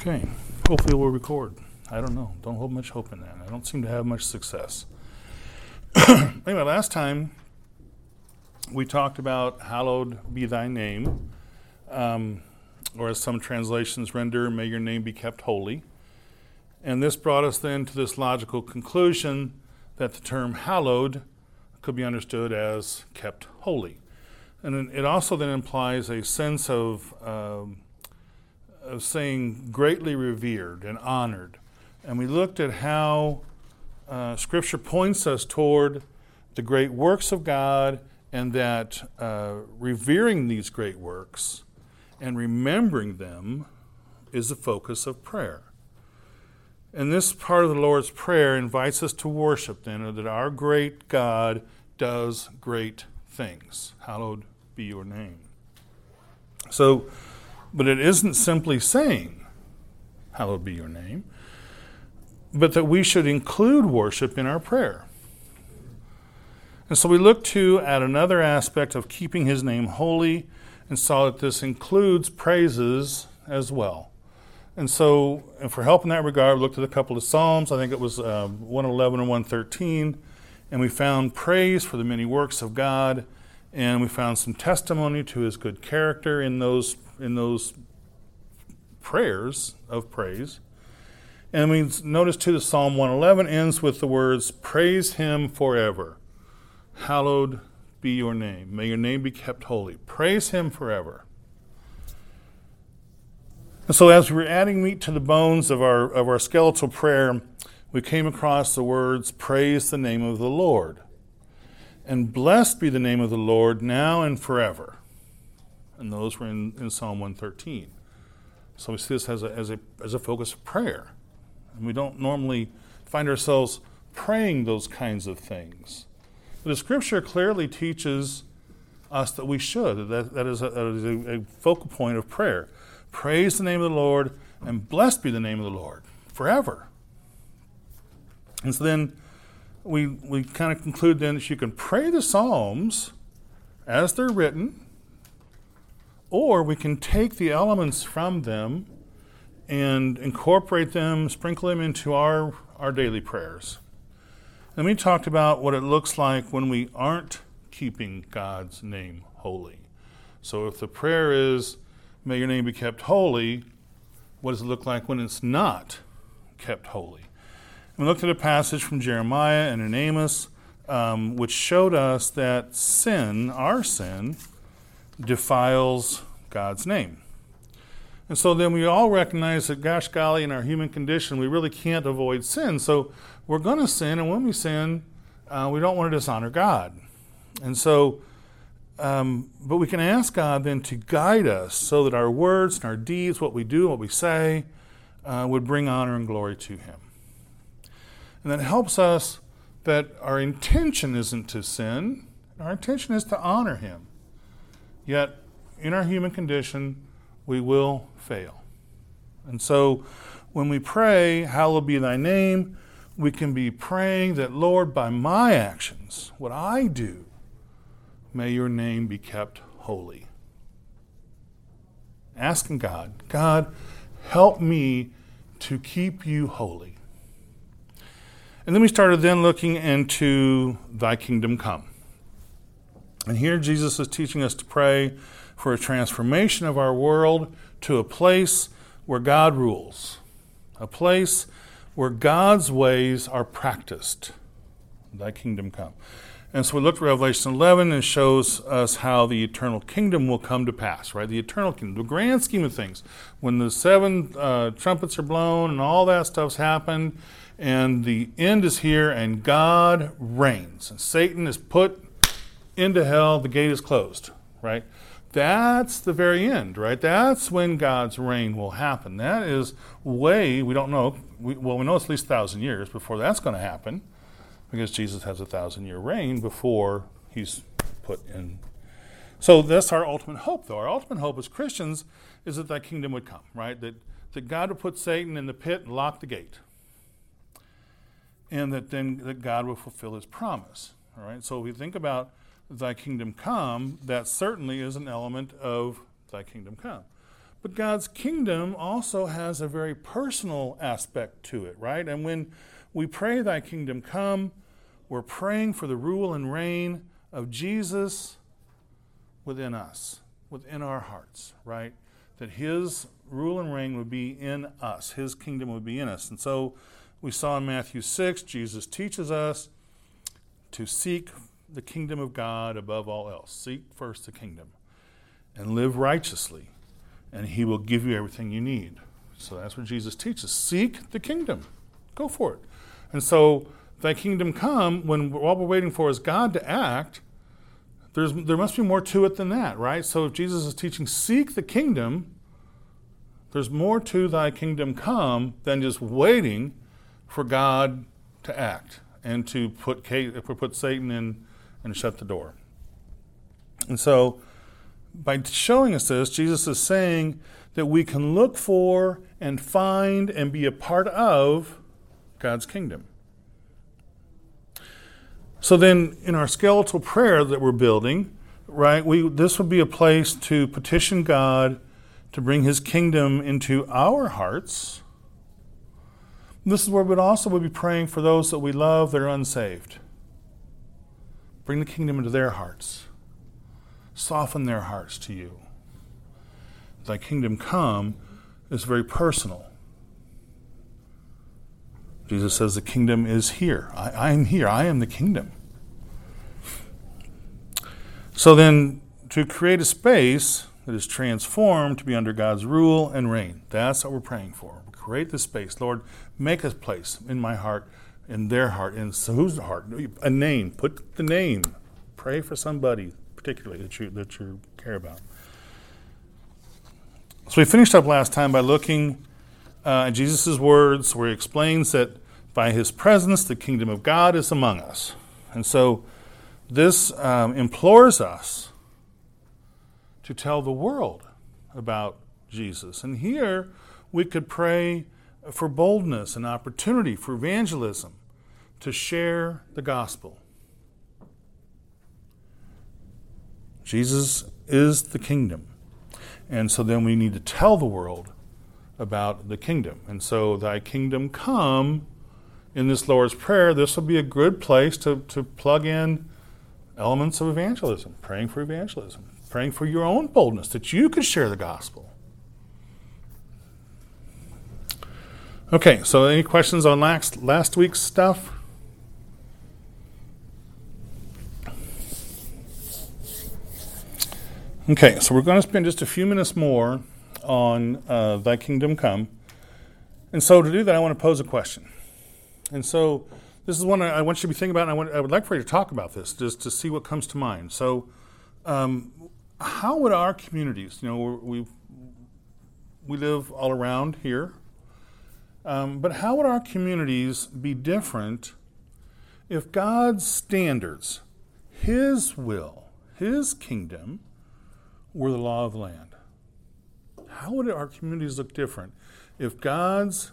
Okay. Hopefully we'll record. I don't know. Don't hold much hope in that. I don't seem to have much success. anyway, last time we talked about hallowed be thy name, um, or as some translations render, may your name be kept holy. And this brought us then to this logical conclusion that the term hallowed could be understood as kept holy. And it also then implies a sense of, um, of saying greatly revered and honored. And we looked at how uh, Scripture points us toward the great works of God, and that uh, revering these great works and remembering them is the focus of prayer. And this part of the Lord's Prayer invites us to worship, then, that our great God does great things. Hallowed be your name. So, but it isn't simply saying, Hallowed be your name, but that we should include worship in our prayer. And so we look to at another aspect of keeping his name holy and saw that this includes praises as well. And so, and for help in that regard, we looked at a couple of Psalms. I think it was um, 111 and 113. And we found praise for the many works of God. And we found some testimony to his good character in those, in those prayers of praise. And we notice too that Psalm 111 ends with the words, Praise him forever. Hallowed be your name. May your name be kept holy. Praise him forever. And so, as we were adding meat to the bones of our, of our skeletal prayer, we came across the words, Praise the name of the Lord. And blessed be the name of the Lord now and forever. And those were in, in Psalm 113. So we see this as a, as, a, as a focus of prayer. And we don't normally find ourselves praying those kinds of things. But the scripture clearly teaches us that we should. That, that is, a, that is a, a focal point of prayer. Praise the name of the Lord, and blessed be the name of the Lord forever. And so then we, we kind of conclude then that you can pray the Psalms as they're written, or we can take the elements from them and incorporate them, sprinkle them into our, our daily prayers. And we talked about what it looks like when we aren't keeping God's name holy. So if the prayer is, May your name be kept holy. What does it look like when it's not kept holy? And we looked at a passage from Jeremiah and in Amos, um, which showed us that sin, our sin, defiles God's name. And so then we all recognize that, gosh golly, in our human condition, we really can't avoid sin. So we're going to sin, and when we sin, uh, we don't want to dishonor God. And so um, but we can ask God then to guide us so that our words and our deeds, what we do, what we say, uh, would bring honor and glory to Him. And that helps us that our intention isn't to sin, our intention is to honor Him. Yet, in our human condition, we will fail. And so, when we pray, Hallowed be thy name, we can be praying that, Lord, by my actions, what I do, may your name be kept holy. Asking God, God, help me to keep you holy. And then we started then looking into thy kingdom come. And here Jesus is teaching us to pray for a transformation of our world to a place where God rules, a place where God's ways are practiced. Thy kingdom come. And so we looked at Revelation 11 and shows us how the eternal kingdom will come to pass, right? The eternal kingdom, the grand scheme of things. When the seven uh, trumpets are blown and all that stuff's happened, and the end is here, and God reigns, and Satan is put into hell, the gate is closed, right? That's the very end, right? That's when God's reign will happen. That is way, we don't know, we, well, we know it's at least a thousand years before that's going to happen because Jesus has a thousand year reign before he's put in. So that's our ultimate hope, though. Our ultimate hope as Christians is that that kingdom would come, right? That, that God would put Satan in the pit and lock the gate. And that then that God will fulfill his promise. All right. So if we think about thy kingdom come, that certainly is an element of thy kingdom come. But God's kingdom also has a very personal aspect to it, right? And when we pray, Thy kingdom come, we're praying for the rule and reign of Jesus within us, within our hearts, right? That His rule and reign would be in us, His kingdom would be in us. And so we saw in Matthew 6, Jesus teaches us to seek the kingdom of God above all else. Seek first the kingdom and live righteously, and He will give you everything you need. So that's what Jesus teaches. Seek the kingdom. Go for it. And so, thy kingdom come, when all we're waiting for is God to act, there's, there must be more to it than that, right? So if Jesus is teaching, seek the kingdom, there's more to thy kingdom come than just waiting for God to act and to put, put Satan in and shut the door. And so, by showing us this, Jesus is saying that we can look for and find and be a part of God's kingdom. So then, in our skeletal prayer that we're building, right, we, this would be a place to petition God to bring His kingdom into our hearts. This is where we'd also would be praying for those that we love that are unsaved. Bring the kingdom into their hearts. Soften their hearts to you. Thy kingdom come is very personal. Jesus says, The kingdom is here. I, I am here. I am the kingdom. So then, to create a space that is transformed to be under God's rule and reign, that's what we're praying for. Create the space. Lord, make a place in my heart, in their heart, And so whose heart? A name. Put the name. Pray for somebody particularly that you, that you care about. So we finished up last time by looking uh, in Jesus' words, where he explains that by his presence, the kingdom of God is among us. And so this um, implores us to tell the world about Jesus. And here we could pray for boldness and opportunity for evangelism to share the gospel. Jesus is the kingdom. And so then we need to tell the world about the kingdom. And so, thy kingdom come in this Lord's Prayer, this will be a good place to, to plug in elements of evangelism, praying for evangelism, praying for your own boldness that you could share the gospel. Okay, so any questions on last, last week's stuff? Okay, so we're going to spend just a few minutes more on uh, Thy Kingdom Come. And so to do that, I want to pose a question. And so this is one I want you to be thinking about, and I, want, I would like for you to talk about this just to see what comes to mind. So, um, how would our communities, you know, we we live all around here, um, but how would our communities be different if God's standards, His will, His kingdom, were the law of land? How would our communities look different if God's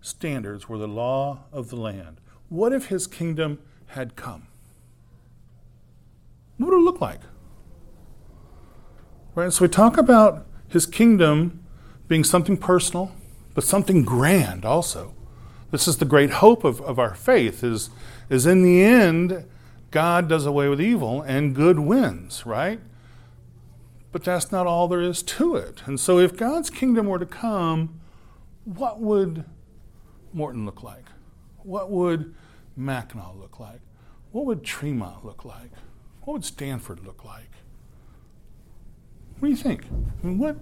standards were the law of the land? What if His kingdom had come? What would it look like? Right? So we talk about His kingdom being something personal but something grand also. This is the great hope of, of our faith is, is in the end, God does away with evil and good wins, right? But that's not all there is to it. And so if God's kingdom were to come, what would Morton look like? What would Mackinaw look like? What would Tremont look like? What would Stanford look like? What do you think? I mean, what,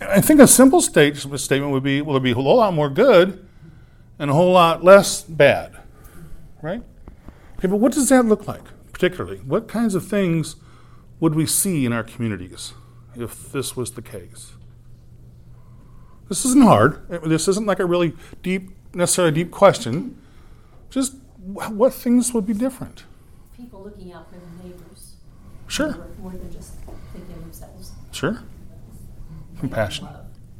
I think a simple state, statement would be, well, it be a whole lot more good and a whole lot less bad, right? Okay, but what does that look like, particularly? What kinds of things would we see in our communities if this was the case? This isn't hard. This isn't like a really deep, necessarily deep question. Just what things would be different? People looking out for their neighbors. Sure. More than just thinking of themselves. Sure. Compassion.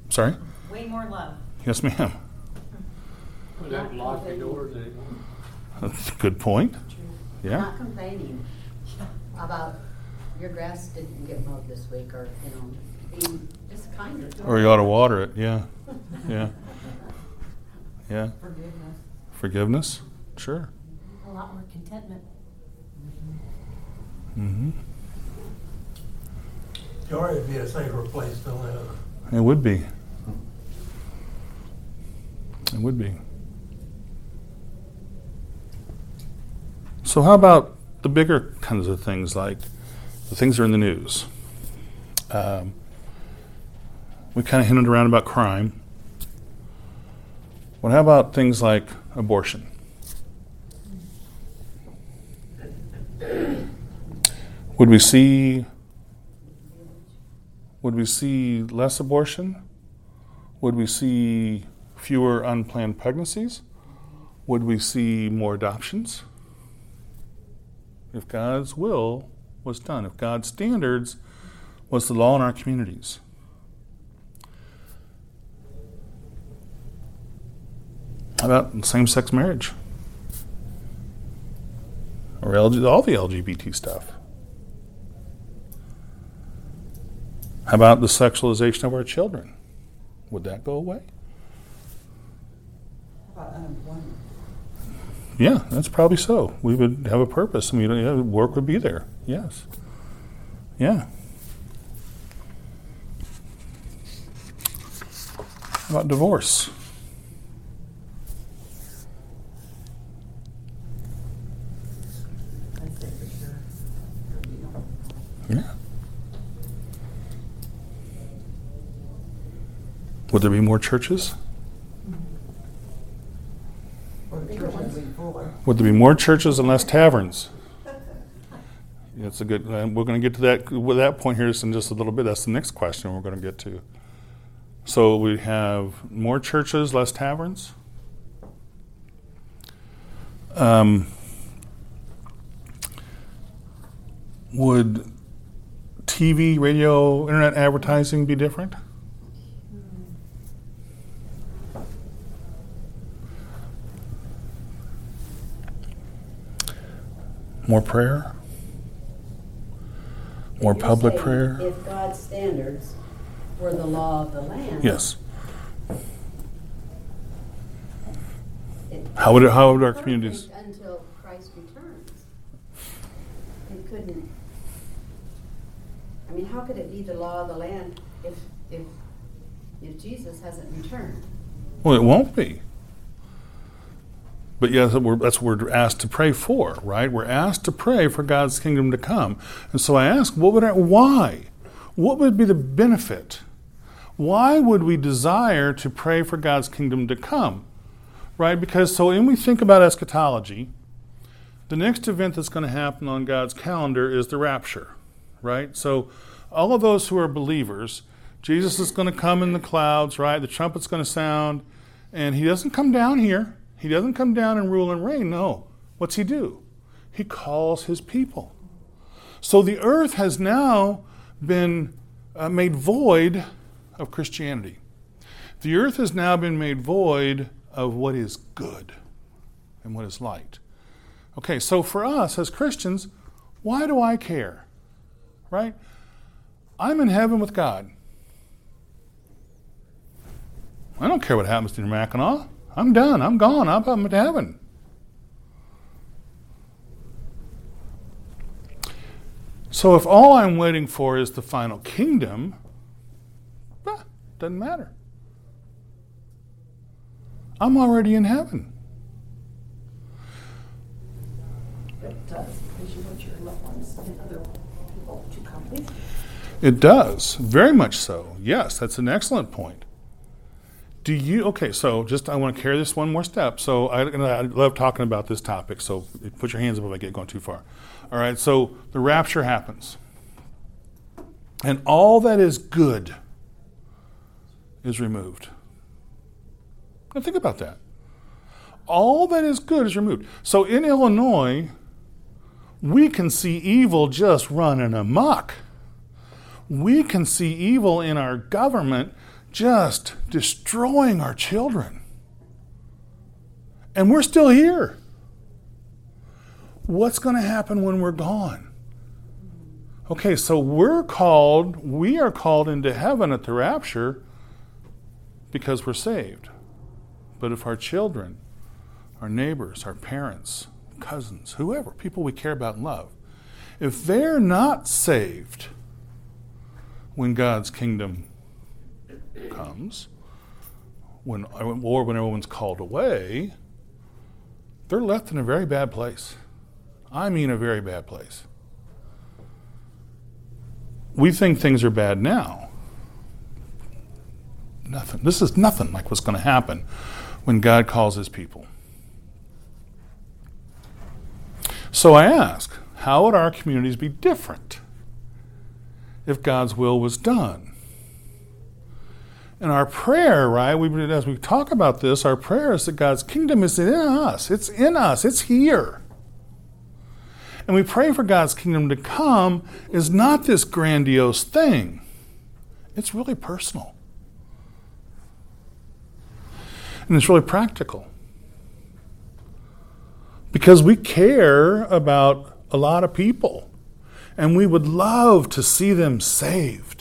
Sorry? Way more love. Yes, ma'am. We don't lock the doors anymore. That's a good point. Yeah. Not complaining about your grass didn't get mowed this week, or, you know, be just kinder to Or you ought to water it, yeah. Yeah. Yeah. Forgiveness. Forgiveness? Sure. a lot more contentment. Mm-hmm. Joy would be a safer place to live. It would be. It would be. So, how about the bigger kinds of things like the things are in the news? Um, we kind of hinted around about crime. What how about things like abortion? Would we see would we see less abortion? Would we see fewer unplanned pregnancies? Would we see more adoptions? If God's will was done, if God's standards was the law in our communities. How about same sex marriage? Or LG, all the LGBT stuff? How about the sexualization of our children? Would that go away? How about unemployment? Yeah, that's probably so. We would have a purpose. I mean, yeah, work would be there. Yes. Yeah. How about divorce? Yeah. Would there be more churches? Or the church would there be more churches and less taverns? That's a good. Uh, we're going to get to that with that point here in just a little bit. That's the next question we're going to get to. So we have more churches, less taverns. Um, would TV, radio, internet advertising be different? More prayer? More You're public prayer? If God's standards were the law of the land. Yes. How would it, how would our communities? Until Christ returns. It couldn't, I mean, how could it be the law of the land if, if, if Jesus hasn't returned? Well, it won't be. But we're, that's what we're asked to pray for, right? We're asked to pray for God's kingdom to come. And so I ask, what would I, why? What would be the benefit? Why would we desire to pray for God's kingdom to come? Right? Because so when we think about eschatology, the next event that's going to happen on God's calendar is the rapture, right? So all of those who are believers, Jesus is going to come in the clouds, right? The trumpet's going to sound, and he doesn't come down here. He doesn't come down and rule and reign. No. What's he do? He calls his people. So the earth has now been uh, made void of Christianity. The earth has now been made void of what is good and what is light. Okay, so for us as Christians, why do I care? Right? I'm in heaven with God. I don't care what happens to Mackinaw. I'm done. I'm gone. I'm up to heaven. So if all I'm waiting for is the final kingdom, bah, doesn't matter. I'm already in heaven. It does, because you want your loved ones and other people to come with you. It does, very much so. Yes, that's an excellent point. Do you, okay, so just I want to carry this one more step. So I, I love talking about this topic, so put your hands up if I get going too far. All right, so the rapture happens. And all that is good is removed. Now think about that. All that is good is removed. So in Illinois, we can see evil just running amok we can see evil in our government just destroying our children. And we're still here. What's going to happen when we're gone? Okay, so we're called, we are called into heaven at the rapture because we're saved. But if our children, our neighbors, our parents, cousins, whoever, people we care about and love, if they're not saved when God's kingdom comes, when or when everyone's called away, they're left in a very bad place. I mean, a very bad place. We think things are bad now. Nothing. This is nothing like what's going to happen when God calls his people. So I ask, how would our communities be different if God's will was done? And our prayer, right, we, as we talk about this, our prayer is that God's kingdom is in us. It's in us. It's here. And we pray for God's kingdom to come is not this grandiose thing. It's really personal. And it's really practical. Because we care about a lot of people. And we would love to see them saved.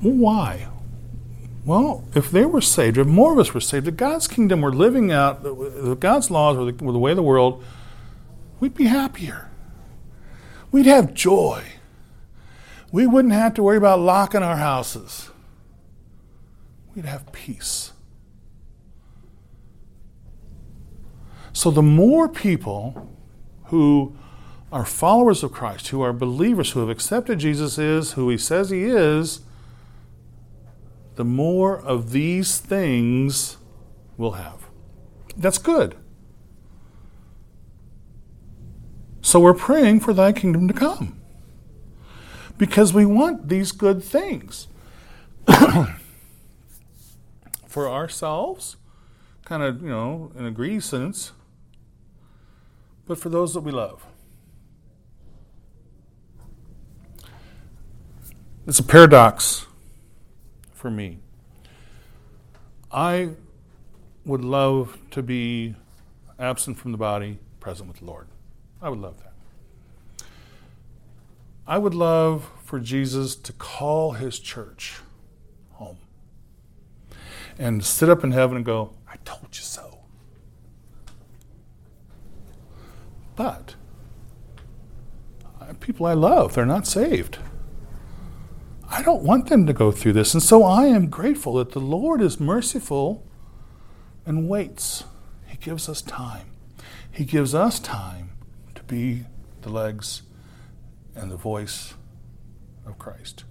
Why? Well, if they were saved, if more of us were saved, if God's kingdom were living out, if God's laws were the, were the way of the world, we'd be happier. We'd have joy. We wouldn't have to worry about locking our houses. We'd have peace. So, the more people who are followers of Christ, who are believers, who have accepted Jesus is who he says he is, the more of these things we'll have. That's good. So we're praying for thy kingdom to come because we want these good things for ourselves, kind of, you know, in a greedy sense, but for those that we love. It's a paradox for me. I would love to be absent from the body, present with the Lord. I would love that. I would love for Jesus to call his church home and sit up in heaven and go, I told you so. But uh, people I love, they're not saved. I don't want them to go through this. And so I am grateful that the Lord is merciful and waits. He gives us time. He gives us time to be the legs and the voice of Christ.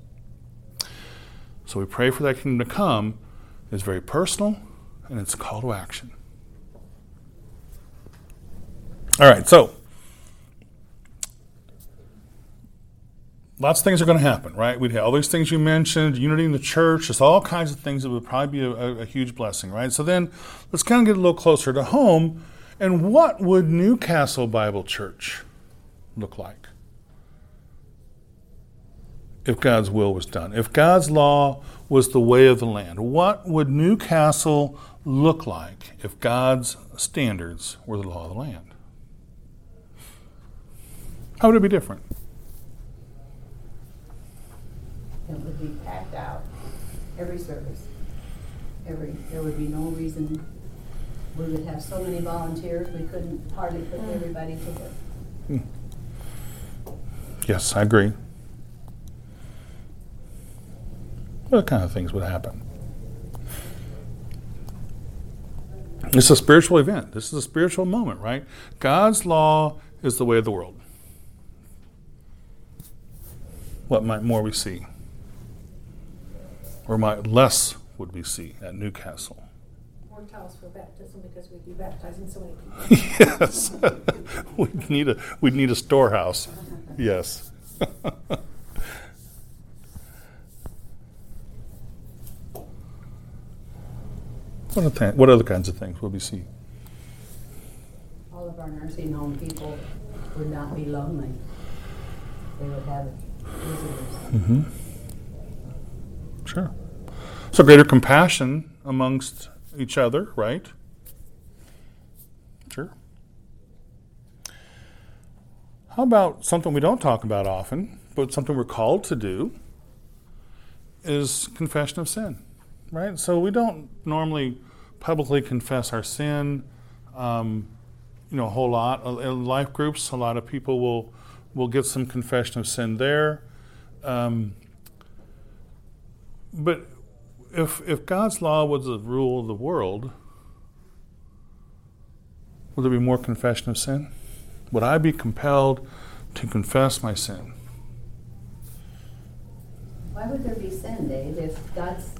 So we pray for that kingdom to come. It's very personal and it's a call to action. All right, so lots of things are going to happen, right? We'd have all these things you mentioned, unity in the church, just all kinds of things that would probably be a, a, a huge blessing, right? So then let's kind of get a little closer to home. And what would Newcastle Bible Church look like if God's will was done? If God's law was the way of the land, what would Newcastle look like if God's standards were the law of the land? How would it be different? It would be packed out, every service. Every, there would be no reason, we would have so many volunteers, we couldn't hardly put mm. everybody to work. Hmm. Yes, I agree. What kind of things would happen? It's a spiritual event. This is a spiritual moment, right? God's law is the way of the world. What might more we see? Or might less would we see at Newcastle? More towels for baptism because we'd be baptizing so many people. yes. we'd need a we'd need a storehouse. Yes. what, other, what other kinds of things will we see? All of our nursing home people would not be lonely. They would have visitors. Mm-hmm. Sure. So greater compassion amongst each other, right? Sure. How about something we don't talk about often, but something we're called to do is confession of sin, right? So we don't normally publicly confess our sin, um, you know, a whole lot. In life groups, a lot of people will will get some confession of sin there. Um, but if if God's law was the rule of the world, would there be more confession of sin? Would I be compelled to confess my sin? Why would there be sin, Dave, if God's,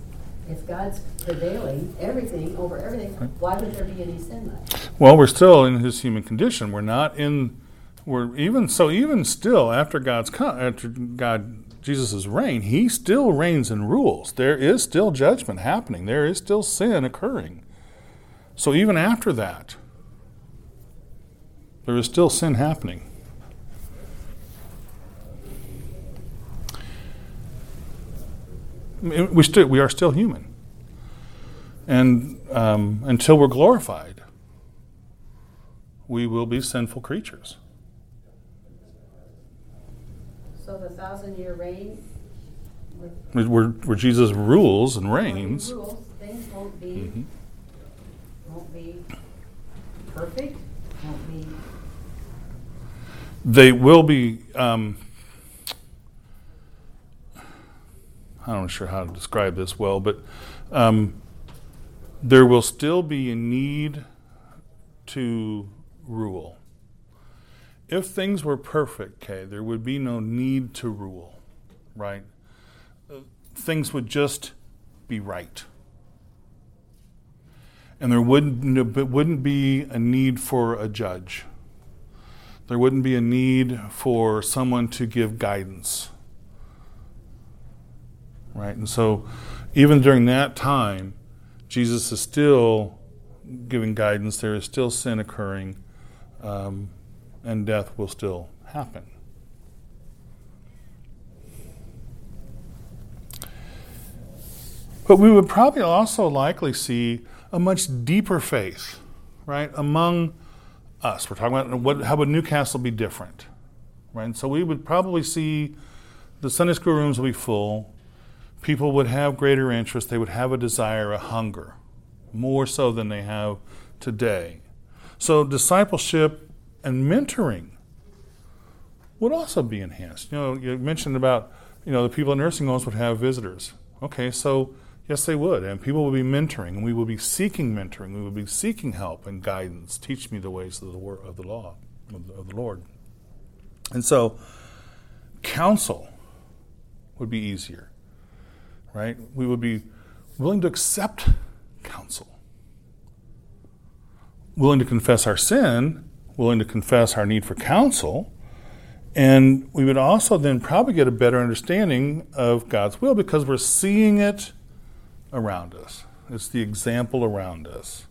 if God's prevailing everything over everything? Why would there be any sin left? Well, we're still in his human condition. We're not in. We're even so. Even still, after God's after God Jesus' reign, He still reigns and rules. There is still judgment happening. There is still sin occurring. So even after that, there is still sin happening. We still we are still human, and um, until we're glorified, we will be sinful creatures. So the thousand year reign, with Where, where Jesus rules and reigns. rules, things won't be, Mhm. won't be perfect, won't be, They will be. Um, I'm not sure how to describe this well, but um, there will still be a need to rule. If things were perfect, Kay, there would be no need to rule, right? Uh, things would just be right. And there wouldn't, wouldn't be a need for a judge. There wouldn't be a need for someone to give guidance. Right? And so, even during that time, Jesus is still giving guidance. There is still sin occurring, um, and death will still happen. But we would probably also likely see a much deeper faith, right, among us. We're talking about what, how would Newcastle be different, right? And so we would probably see the Sunday school rooms will be full. People would have greater interest. They would have a desire, a hunger, more so than they have today. So discipleship and mentoring would also be enhanced. You know, you mentioned about you know the people in nursing homes would have visitors. Okay, so yes, they would, and people would be mentoring, and we would be seeking mentoring. We would be seeking help and guidance. Teach me the ways of the of the law of the, of the Lord. And so, counsel would be easier, right? We would be willing to accept counsel, willing to confess our sin, willing to confess our need for counsel. And we would also then probably get a better understanding of God's will because we're seeing it around us. It's the example around us.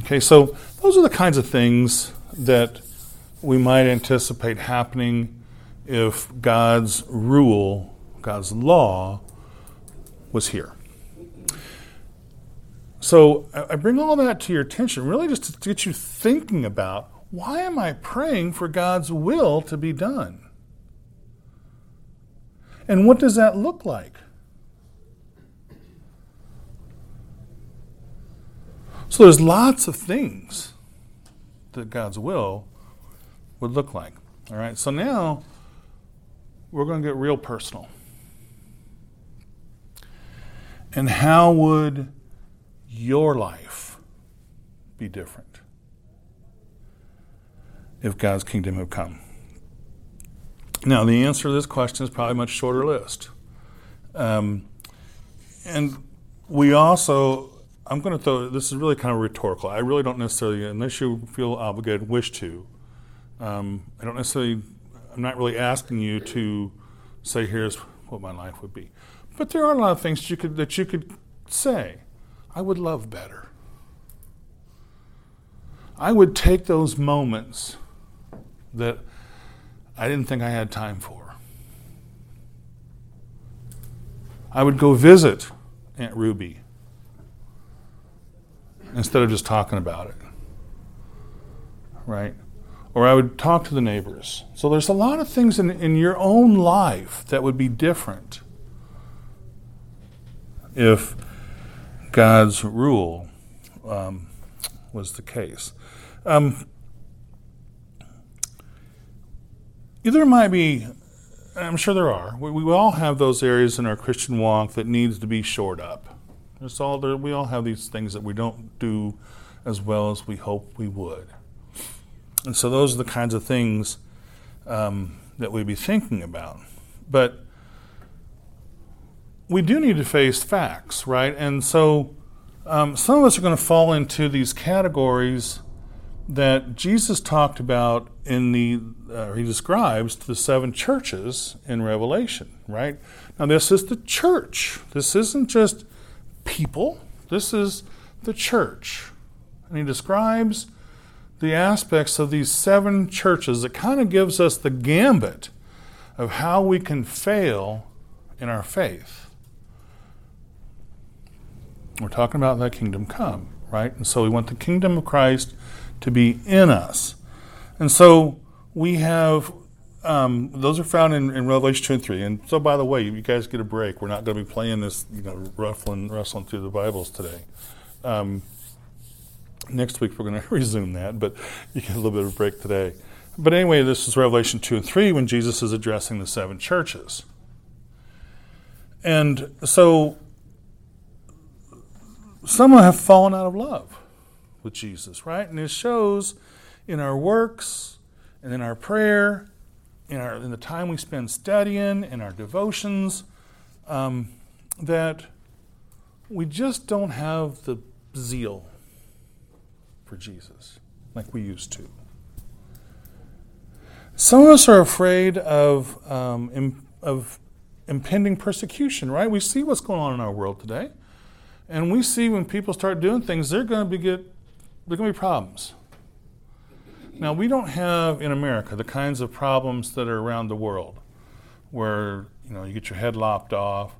Okay, so those are the kinds of things that we might anticipate happening if God's rule, God's law, was here. So I bring all that to your attention, really just to get you thinking about why am I praying for God's will to be done? And what does that look like? So there's lots of things that God's will would look like. All right, so now we're going to get real personal. And how would your life be different if God's kingdom had come? Now, the answer to this question is probably a much shorter list. Um, and we also, I'm going to throw this is really kind of rhetorical. I really don't necessarily, unless you feel obligated, wish to. Um, I don't necessarily, I'm not really asking you to say, here's what my life would be. But there are a lot of things you could, that you could say. I would love better. I would take those moments that I didn't think I had time for. I would go visit Aunt Ruby instead of just talking about it. Right? or I would talk to the neighbors. So there's a lot of things in, in your own life that would be different if God's rule um, was the case. Um, there might be, I'm sure there are. We, we all have those areas in our Christian walk that needs to be shored up. There's all there, we all have these things that we don't do as well as we hope we would. And so those are the kinds of things um, that we'd be thinking about. But we do need to face facts, right? And so um, some of us are going to fall into these categories that Jesus talked about in the, uh, he describes the seven churches in Revelation, right? Now, this is the church. This isn't just people, this is the church. And he describes the aspects of these seven churches that kind of gives us the gambit of how we can fail in our faith. We're talking about that kingdom come, right? And so we want the kingdom of Christ to be in us. And so we have, um, those are found in, in, Revelation 2 and 3. And so, by the way, you guys get a break. We're not going to be playing this, you know, ruffling, rustling through the Bibles today. Um, next week we're going to resume that, but you get a little bit of a break today. But anyway, this is Revelation 2 and 3 when Jesus is addressing the seven churches. And so some have fallen out of love with Jesus, right? And it shows in our works and in our prayer, in, our, in the time we spend studying, in our devotions, um, that we just don't have the zeal for Jesus like we used to. Some of us are afraid of, um, of impending persecution, right? We see what's going on in our world today. And we see when people start doing things, they're going to be get, they're going to be problems. Now, we don't have in America the kinds of problems that are around the world where, you know, you get your head lopped off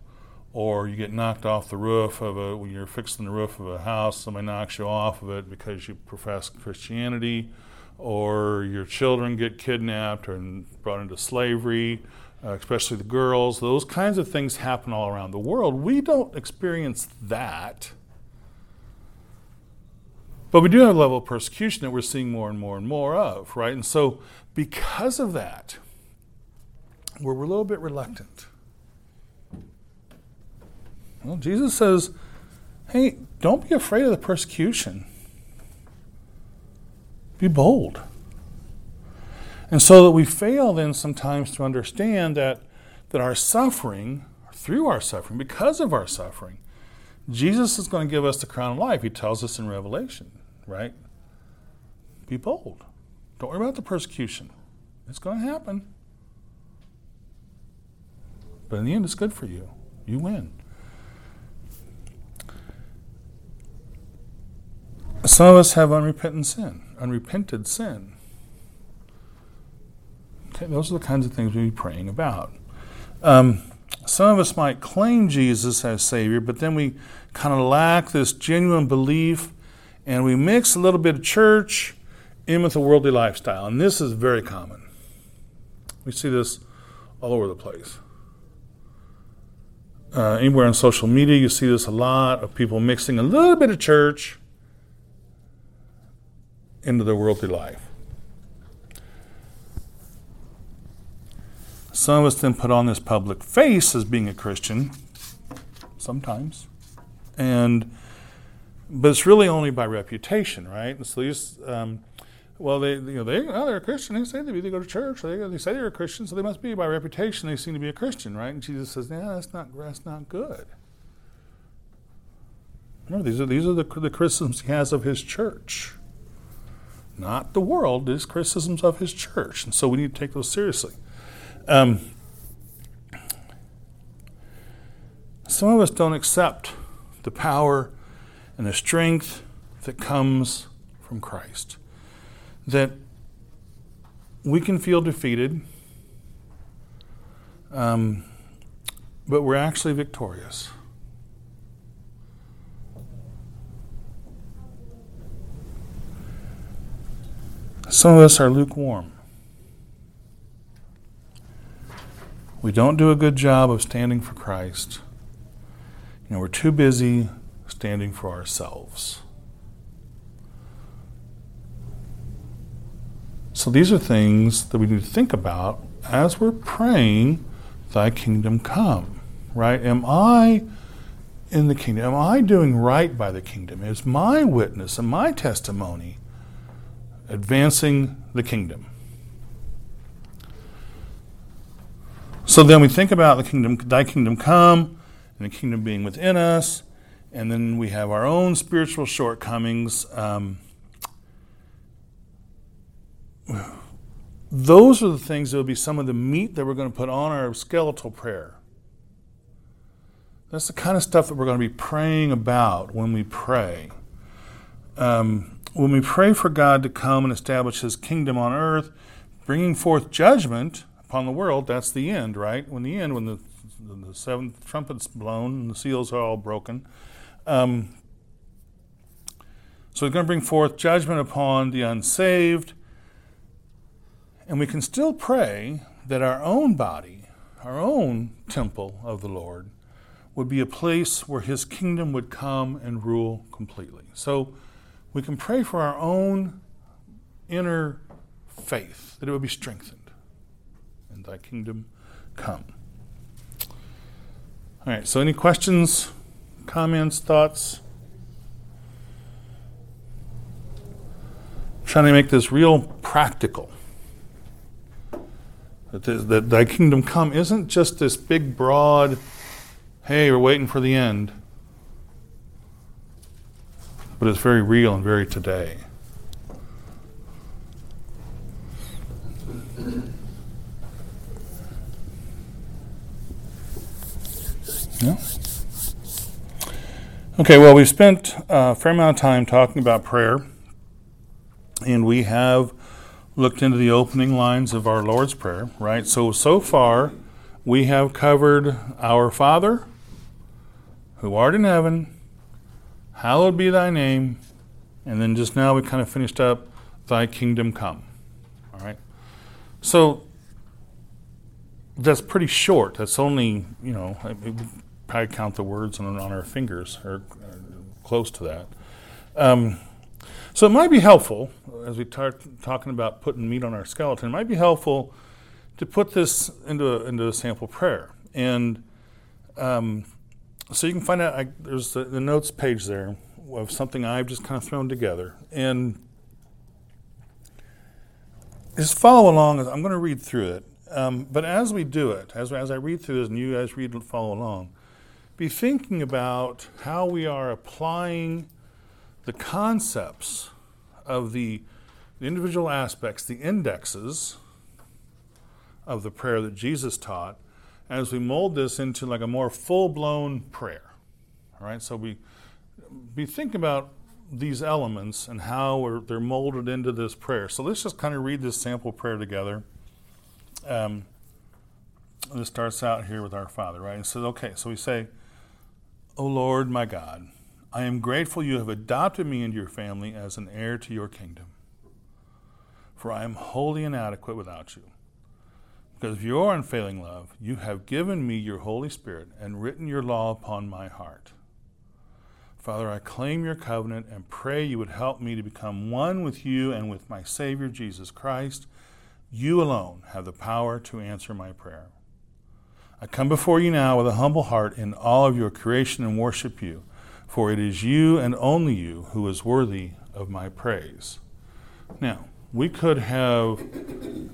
or you get knocked off the roof of a, when you're fixing the roof of a house, somebody knocks you off of it because you profess Christianity, or your children get kidnapped and brought into slavery, uh, especially the girls. Those kinds of things happen all around the world. We don't experience that. But we do have a level of persecution that we're seeing more and more and more of, right? And so, because of that, we're a little bit reluctant. Well, Jesus says, hey, don't be afraid of the persecution. Be bold. And so that we fail then sometimes to understand that, that our suffering, through our suffering, because of our suffering, Jesus is going to give us the crown of life. He tells us in Revelation, right? Be bold. Don't worry about the persecution. It's going to happen. But in the end, it's good for you. You win. Some of us have unrepentant sin, unrepented sin. Those are the kinds of things we'd be praying about. Um, some of us might claim Jesus as Savior, but then we kind of lack this genuine belief, and we mix a little bit of church in with a worldly lifestyle. And this is very common. We see this all over the place. Uh, anywhere on social media, you see this a lot of people mixing a little bit of church into their worldly life. Some of us then put on this public face as being a Christian, sometimes, and but it's really only by reputation, right? And so these, um, well, they you know they oh, they're a Christian. They say they, they go to church. They, they say they're a Christian, so they must be by reputation. They seem to be a Christian, right? And Jesus says, "Yeah, that's not that's not good." Remember, these are these are the the criticisms he has of his church not the world, his criticisms of his church. And so we need to take those seriously. Um, some of us don't accept the power and the strength that comes from Christ. That we can feel defeated, um, but we're actually victorious. Some of us are lukewarm. We don't do a good job of standing for Christ. You know, we're too busy standing for ourselves. So these are things that we need to think about as we're praying, Thy kingdom come. Right? Am I in the kingdom? Am I doing right by the kingdom? Is my witness and my testimony advancing the kingdom? So then we think about the kingdom, thy kingdom come, and the kingdom being within us, and then we have our own spiritual shortcomings. Um, those are the things that will be some of the meat that we're going to put on our skeletal prayer. That's the kind of stuff that we're going to be praying about when we pray. Um, when we pray for God to come and establish His kingdom on earth, bringing forth judgment upon the world, that's the end, right? When the end, when the, the seventh trumpet's blown and the seals are all broken. Um, so He's going to bring forth judgment upon the unsaved. And we can still pray that our own body, our own temple of the Lord, would be a place where his kingdom would come and rule completely. So we can pray for our own inner faith, that it would be strengthened, thy kingdom come. All right, so any questions, comments, thoughts? I'm trying to make this real practical. That, that thy kingdom come isn't just this big, broad, hey, we're waiting for the end. But it's very real and very today. Yeah. Okay, well, we've spent a fair amount of time talking about prayer, and we have looked into the opening lines of our Lord's Prayer, right? So, so far, we have covered Our Father, who art in heaven, hallowed be thy name. And then just now we kind of finished up, thy kingdom come. All right? So that's pretty short. That's only, you know, probably count the words on, on our fingers or, close to that. Um, so it might be helpful, as we start talking about putting meat on our skeleton, it might be helpful to put this into a, into a sample prayer. And um, so you can find out, I, there's the, the, notes page there of something I've just kind of thrown together. And just follow along. I'm going to read through it. Um, but as we do it, as, as I read through this and you guys read and follow along, be thinking about how we are applying the concepts of the, individual aspects, the indexes of the prayer that Jesus taught as we mold this into like a more full-blown prayer. All right, so we be thinking about these elements and how they're molded into this prayer. So let's just kind of read this sample prayer together. Um, it starts out here with our Father, right? And so, okay, so we say, O Lord, my God, I am grateful you have adopted me into your family as an heir to your kingdom. For I am wholly inadequate without you. Because of your unfailing love, you have given me your Holy Spirit and written your law upon my heart. Father, I claim your covenant and pray you would help me to become one with you and with my Savior Jesus Christ. You alone have the power to answer my prayer. I come before you now with a humble heart in all of your creation and worship you, for it is you and only you who is worthy of my praise. Now, we could have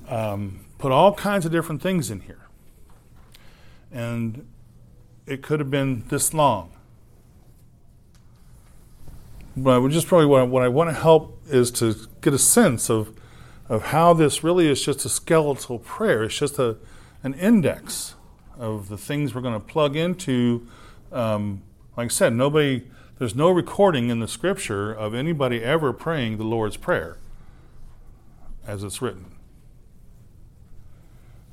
um, put all kinds of different things in here. And it could have been this long. But just probably what I, what I want to help is to get a sense of of how this really is just a skeletal prayer. It's just a an index of the things we're going to plug into. Um, like I said, nobody there's no recording in the scripture of anybody ever praying the Lord's Prayer as it's written.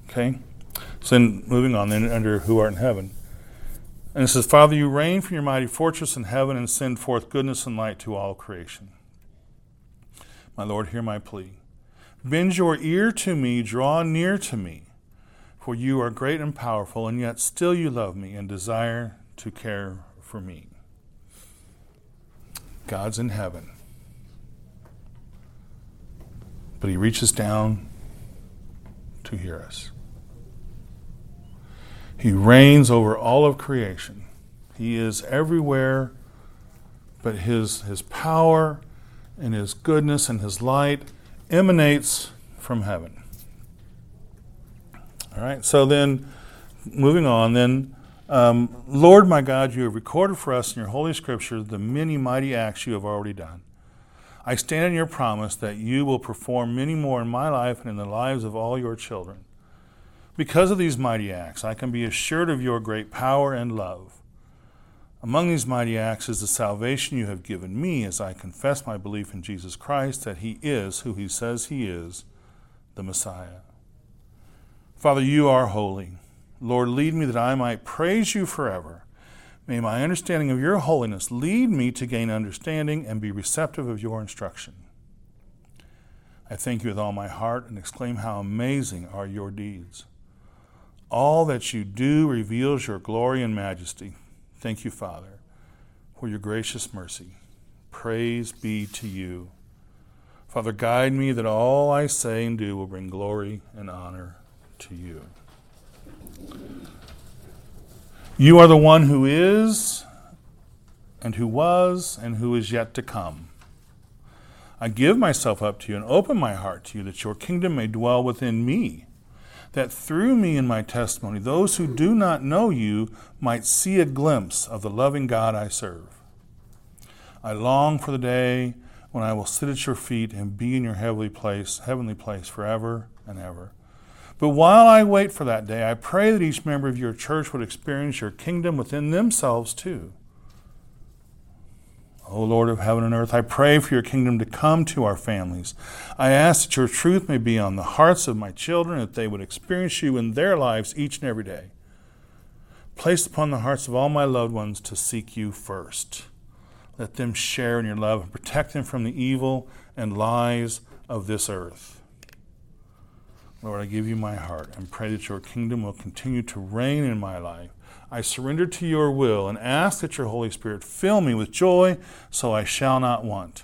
Okay? So then moving on then under who art in heaven. And it says, Father, you reign from your mighty fortress in heaven and send forth goodness and light to all creation. My Lord, hear my plea. Bend your ear to me, draw near to me, for you are great and powerful, and yet still you love me and desire to care for me. God's in heaven. But he reaches down to hear us. He reigns over all of creation. He is everywhere, but his, his power and his goodness and his light emanates from heaven. All right, so then moving on, then, um, Lord my God, you have recorded for us in your holy scripture the many mighty acts you have already done. I stand in your promise that you will perform many more in my life and in the lives of all your children. Because of these mighty acts, I can be assured of your great power and love. Among these mighty acts is the salvation you have given me as I confess my belief in Jesus Christ that he is who he says he is, the Messiah. Father, you are holy. Lord, lead me that I might praise you forever. May my understanding of your holiness lead me to gain understanding and be receptive of your instruction. I thank you with all my heart and exclaim how amazing are your deeds. All that you do reveals your glory and majesty. Thank you, Father, for your gracious mercy. Praise be to you. Father, guide me that all I say and do will bring glory and honor to you. You are the one who is, and who was, and who is yet to come. I give myself up to you and open my heart to you that your kingdom may dwell within me that through me and my testimony, those who do not know you might see a glimpse of the loving God I serve. I long for the day when I will sit at your feet and be in your heavenly place, heavenly place forever and ever. But while I wait for that day, I pray that each member of your church would experience your kingdom within themselves too. O Lord of heaven and earth, I pray for your kingdom to come to our families. I ask that your truth may be on the hearts of my children, that they would experience you in their lives each and every day. Place upon the hearts of all my loved ones to seek you first. Let them share in your love and protect them from the evil and lies of this earth. Lord, I give you my heart and pray that your kingdom will continue to reign in my life I surrender to your will and ask that your Holy Spirit fill me with joy so I shall not want.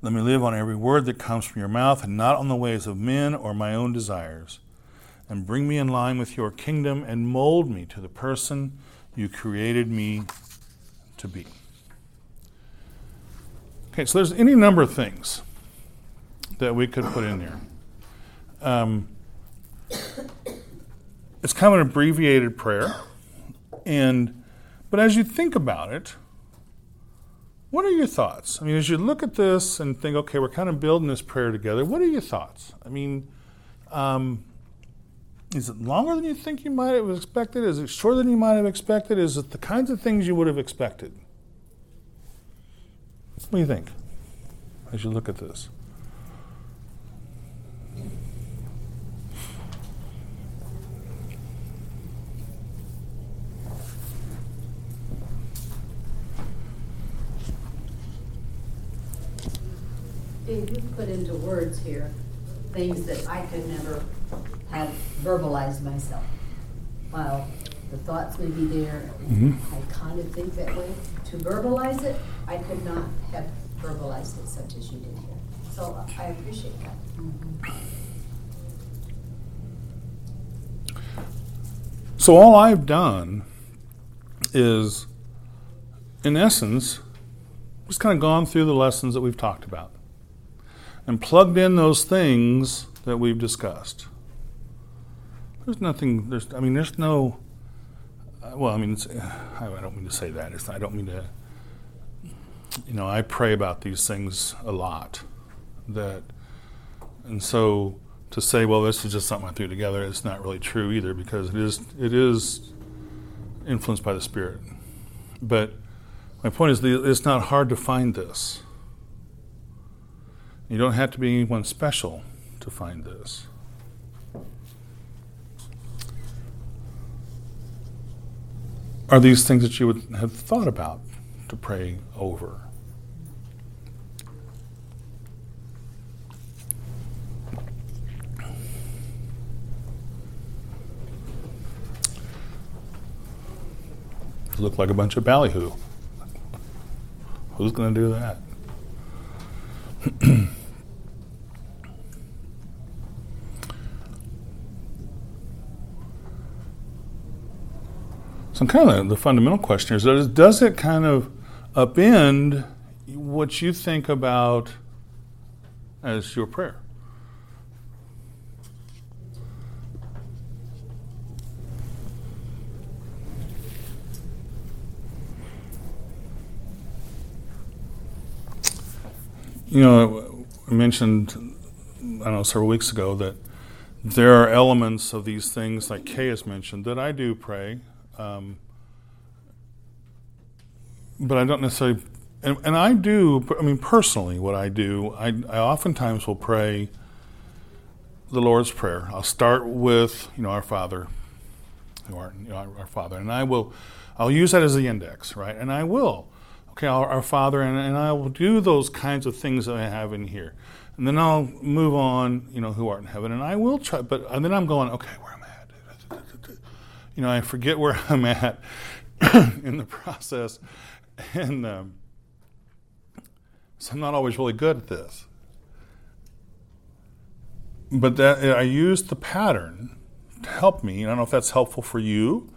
Let me live on every word that comes from your mouth and not on the ways of men or my own desires. And bring me in line with your kingdom and mold me to the person you created me to be. Okay, so there's any number of things that we could put in there. Um, it's kind of an abbreviated prayer. And but as you think about it, what are your thoughts? I mean, as you look at this and think, okay, we're kind of building this prayer together, what are your thoughts? I mean, um, is it longer than you think you might have expected? Is it shorter than you might have expected? Is it the kinds of things you would have expected? What do you think as you look at this? Dave, you put into words here things that I could never have verbalized myself. While the thoughts may be there, Mhm. I kind of think that way. To verbalize it, I could not have verbalized it such as you did here. So I appreciate that. So all I've done is, in essence, just kind of gone through the lessons that we've talked about and plugged in those things that we've discussed. There's nothing. There's. I mean, there's no. Uh, well, I mean, it's, I don't mean to say that. It's, I don't mean to. You know, I pray about these things a lot. That, and so to say, well, this is just something I threw together, it's not really true either because it is. It is influenced by the Spirit. But my point is, it's not hard to find this. You don't have to be anyone special to find this. Are these things that you would have thought about to pray over? look like a bunch of ballyhoo. Who's going to do that? so, kind of the, fundamental question is does, does it kind of upend what you think about as your prayer? You know, I mentioned, I don't know, several weeks ago that there are elements of these things, like Kay has mentioned, that I do pray, um, but I don't necessarily, and, and I do, I mean, personally, what I do, I, I oftentimes will pray the Lord's Prayer. I'll start with, you know, our Father, who art, you know, our, our Father, and I will, I'll use that as the index, right? And I will okay, our, our Father, and, and I will do those kinds of things that I have in here. And then I'll move on, you know, who art in heaven. And I will try, but and then I'm going, okay, where? You know, I forget where I'm at in the process. And um, so I'm not always really good at this. But that I use the pattern to help me. I don't know if that's helpful for you,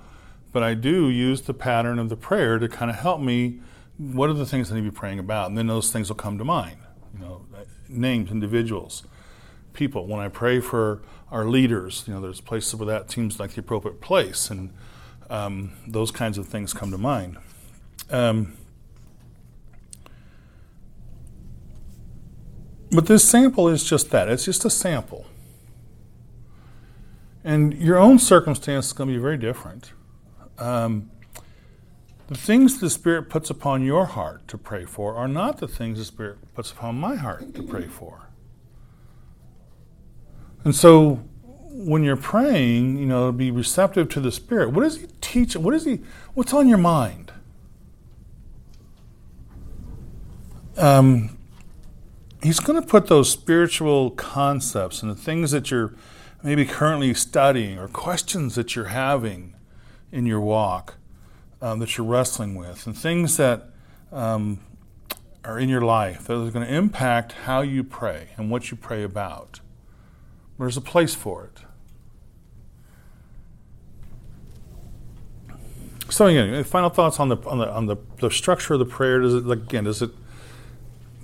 but I do use the pattern of the prayer to kind of help me what are the things I need to be praying about? And then those things will come to mind. You know, names, individuals, people. When I pray for our leaders, you know, there's places where that seems like the appropriate place, and um, those kinds of things come to mind. Um, but this sample is just that. It's just a sample. And your own circumstance is going to be very different. Um, the things the Spirit puts upon your heart to pray for are not the things the Spirit puts upon my heart to pray for. And so when you're praying, you know, be receptive to the Spirit. What is He teaching? What is He, what's on your mind? Um, he's going to put those spiritual concepts and the things that you're maybe currently studying or questions that you're having in your walk um, that you're wrestling with and things that um, are in your life that are going to impact how you pray and what you pray about. There's a place for it. So again, final thoughts on the on the on the, the structure of the prayer. Does it like, again? Does it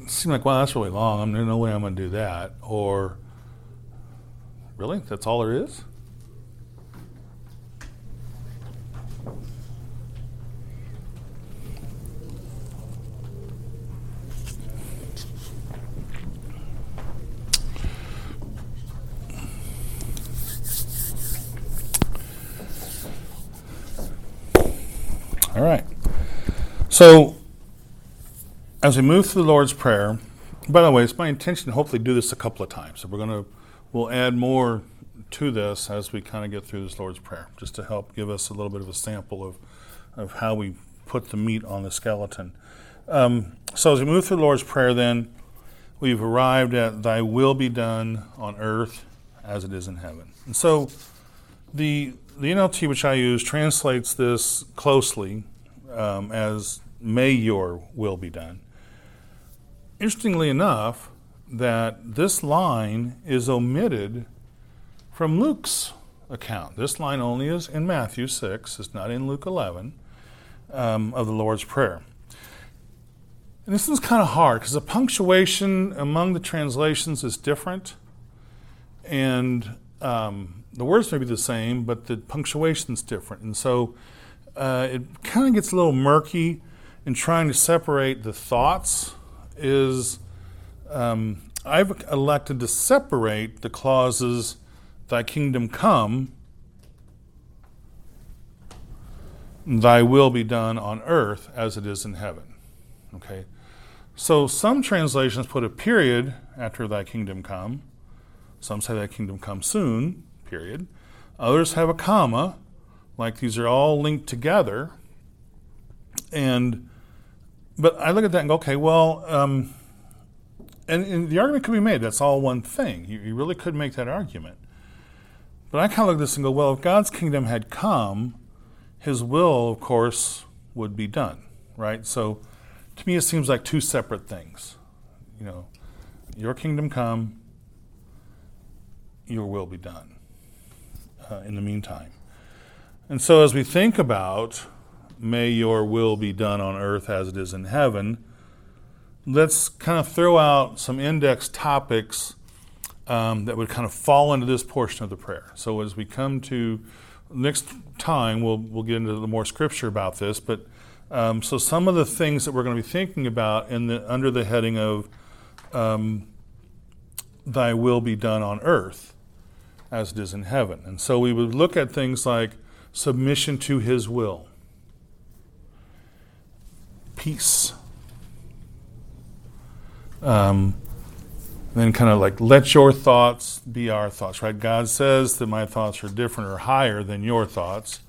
seem like wow, that's really long? I'm mean, no way I'm going to do that. Or really, that's all there is? All right. So, as we move through the Lord's Prayer, by the way, it's my intention to hopefully do this a couple of times. So we're going to we'll add more to this as we kind of get through this Lord's Prayer, just to help give us a little bit of a sample of of how we put the meat on the skeleton. Um, so as we move through the Lord's Prayer, then we've arrived at "Thy will be done on earth as it is in heaven." And so the the NLT which I use translates this closely um, as "May your will be done." Interestingly enough, that this line is omitted from Luke's account. This line only is in Matthew 6, it's not in Luke 11 um, of the Lord's Prayer. And this one's kind of hard because the punctuation among the translations is different. And um, the words may be the same, but the punctuation's different. And so uh, it kind of gets a little murky in trying to separate the thoughts is um, I've elected to separate the clauses thy kingdom come thy will be done on earth as it is in heaven okay so some translations put a period after thy kingdom come some say thy kingdom come soon period. Others have a comma, like these are all linked together. And but I look at that and go, okay, well, um, and, and, the argument could be made that's all one thing. You, you really could make that argument. But I kind of look at this and go, well, if God's kingdom had come, His will, of course, would be done, right? So to me, it seems like two separate things. You know, your kingdom come, your will be done uh, in the meantime. And so as we think about, may your will be done on earth as it is in heaven, let's kind of throw out some index topics um, that would kind of fall into this portion of the prayer. So as we come to next time, we'll we'll get into the more scripture about this. But um, so some of the things that we're going to be thinking about in the under the heading of um, "Thy will be done on earth, as it is in heaven," and so we would look at things like submission to His will, peace. Um, then kind of like let your thoughts be our thoughts, right? God says that my thoughts are different or higher than your thoughts,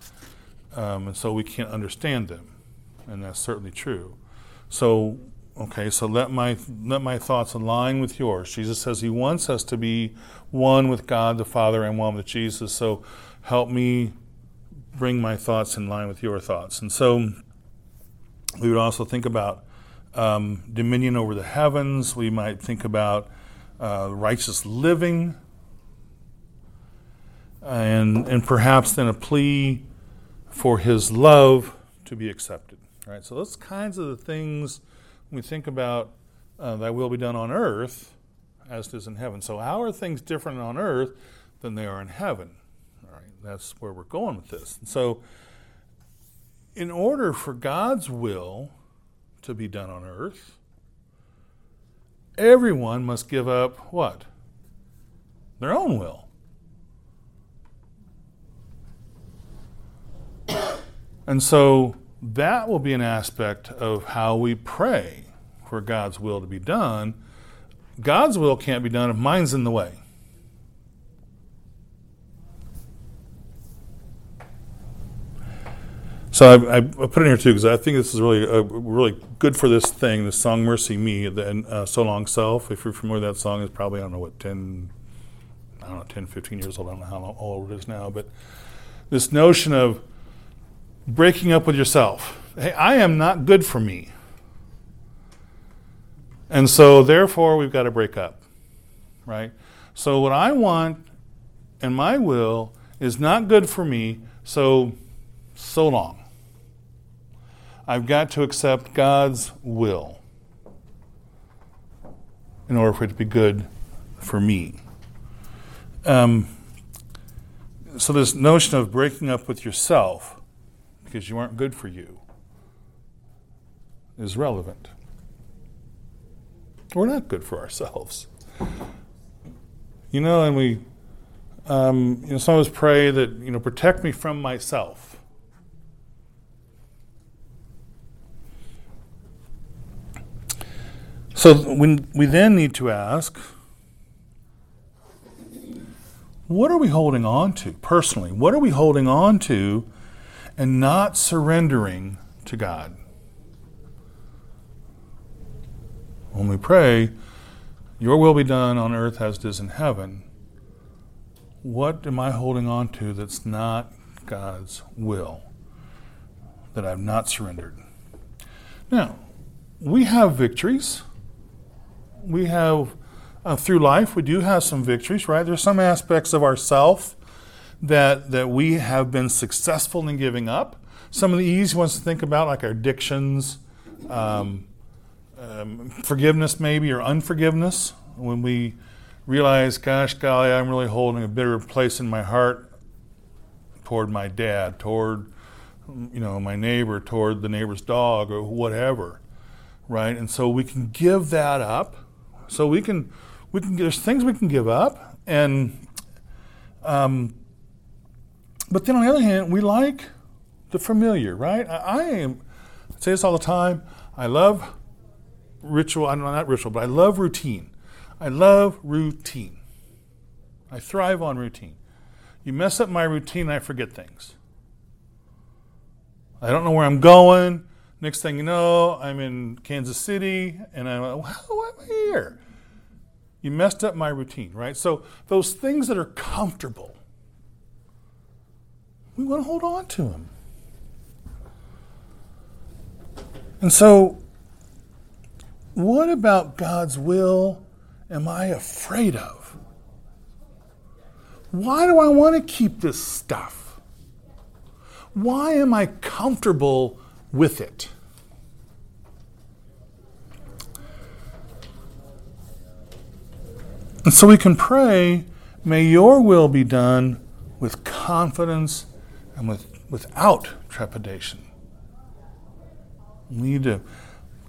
um, and so we can't understand them, and that's certainly true. So, okay, so let my let my thoughts align with yours. Jesus says He wants us to be one with God the Father and one with Jesus. So, help me bring my thoughts in line with your thoughts, and so we would also think about um, dominion over the heavens. We might think about uh, righteous living, and, and perhaps then a plea for his love to be accepted. Right? So, those kinds of the things we think about uh, that will be done on earth as it is in heaven. So, how are things different on earth than they are in heaven? That's where we're going with this. And so, in order for God's will to be done on earth, everyone must give up what? Their own will. And so that will be an aspect of how we pray for God's will to be done. God's will can't be done if mine's in the way. So I, I put it in here too because I think this is really uh, really good for this thing. The song "MercyMe" and uh, "So Long Self." If you're familiar with that song, is probably I don't know what 10, I don't know 10, 15 years old. I don't know how old it is now, but this notion of breaking up with yourself. Hey, I am not good for me, and so therefore we've got to break up, right? So what I want and my will is not good for me. So so long. I've got to accept God's will in order for it to be good for me. Um, so, this notion of breaking up with yourself because you aren't good for you is relevant. We're not good for ourselves. You know, and we, um, you know, some of us pray that, you know, protect me from myself. So we, we then need to ask what are we holding on to personally? What are we holding on to and not surrendering to God? When we pray, Your will be done on earth as it is in heaven, what am I holding on to that's not God's will, that I've not surrendered? Now, we have victories we have uh, through life we do have some victories right? There's some aspects of ourself that that we have been successful in giving up. Some of the easy ones to think about like our addictions um, um, forgiveness maybe or unforgiveness. When we realize gosh golly i'm really holding a bitter place in my heart toward my dad toward you know my neighbor toward the neighbor's dog or whatever right? And so we can give that up so we can, we can. There's things we can give up, and, um, but then on the other hand, we like the familiar, right? I, I am. I say this all the time. I love ritual. I'm not ritual, but I love routine. I love routine. I thrive on routine. You mess up my routine, I forget things. I don't know where I'm going. Next thing you know, I'm in Kansas City, and I'm like, well, why am I here? You messed up my routine, right? So those things that are comfortable, we want to hold on to them. And so, what about God's will am I afraid of? Why do I want to keep this stuff? Why am I comfortable with it? And so we can pray, may your will be done with confidence and with, without trepidation. We need to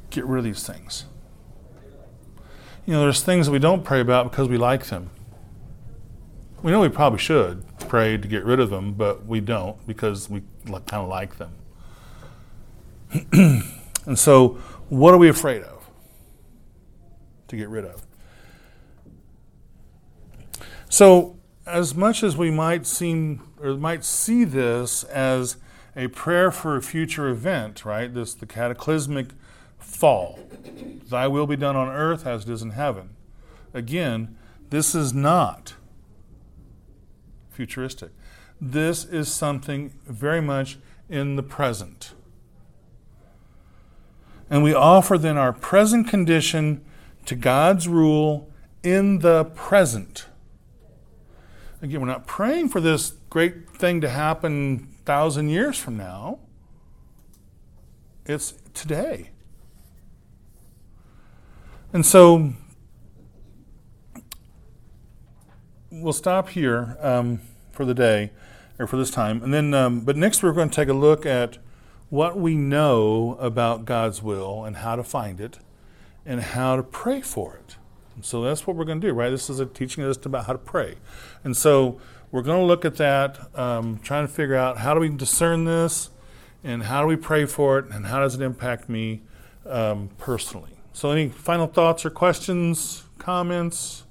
get rid of these things. You know, there's things that we don't pray about because we like them. We know we probably should pray to get rid of them, but we don't because we kind of like them. and so, what are we afraid of to get rid of? So, as much as we might seem or might see this as a prayer for a future event, right? This the cataclysmic fall. Thy will be done on earth as it is in heaven. Again, this is not futuristic. This is something very much in the present. And we offer then our present condition to God's rule in the present. Again, we're not praying for this great thing to happen thousand years from now. It's today. And so we'll stop here um, for the day or for this time. And then, um, but next we're going to take a look at what we know about God's will and how to find it and how to pray for it. So that's what we're going to do, right? This is a teaching us about how to pray. And so we're going to look at that, um, trying to figure out how do we discern this and how do we pray for it and how does it impact me um, personally. So, any final thoughts or questions, comments?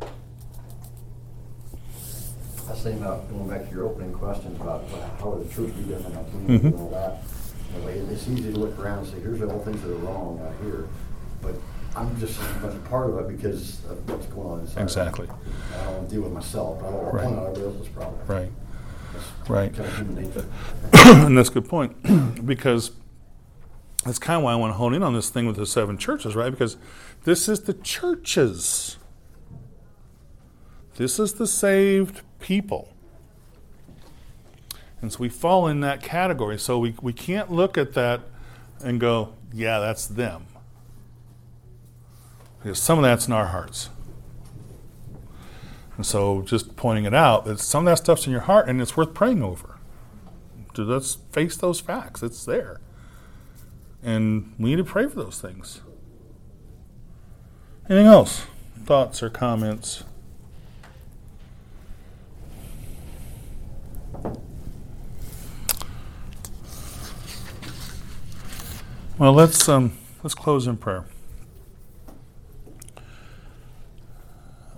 I was thinking about going back to your opening questions about how would the church be in our community and all that. It's easy to look around and say, here's all the things that are wrong out here. But I'm just as much a part of it because of what's going on inside. Exactly. I don't want to deal with myself. I don't want to Right. out everybody else's problem. Right. That's Right. Kind of human nature. and that's a good point because that's kind of why I want to hone in on this thing with the seven churches, right? Because this is the churches. This is the saved people. And so we fall in that category. So we, we can't look at that and go, yeah, that's them. Because some of that's in our hearts. And so just pointing it out that some of that stuff's in your heart and it's worth praying over. So let's face those facts. It's there. And we need to pray for those things. Anything else? Thoughts or comments? Well, let's um, let's close in prayer.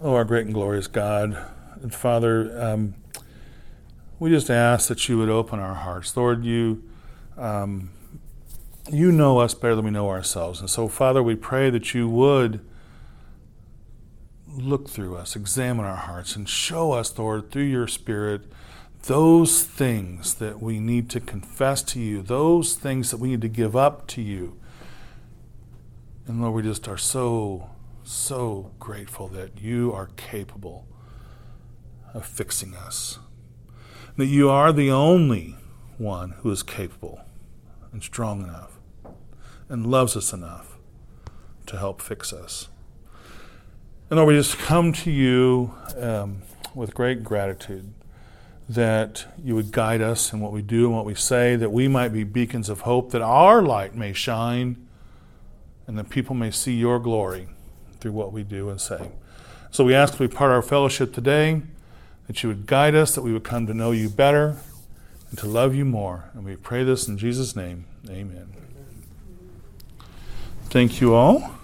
Oh, our great and glorious God and Father, um, we just ask that you would open our hearts, Lord. You, um, you know us better than we know ourselves, and so, Father, we pray that you would look through us, examine our hearts, and show us, Lord, through your Spirit, those things that we need to confess to you, those things that we need to give up to you. And Lord, we just are so, so grateful that you are capable of fixing us. That you are the only one who is capable and strong enough and loves us enough to help fix us. And Lord, we just come to you um, with great gratitude that you would guide us in what we do and what we say, that we might be beacons of hope, that our light may shine, and that people may see your glory through what we do and say. So we ask as we part of our fellowship today that you would guide us, that we would come to know you better and to love you more. And we pray this in Jesus' name. Amen. Thank you all.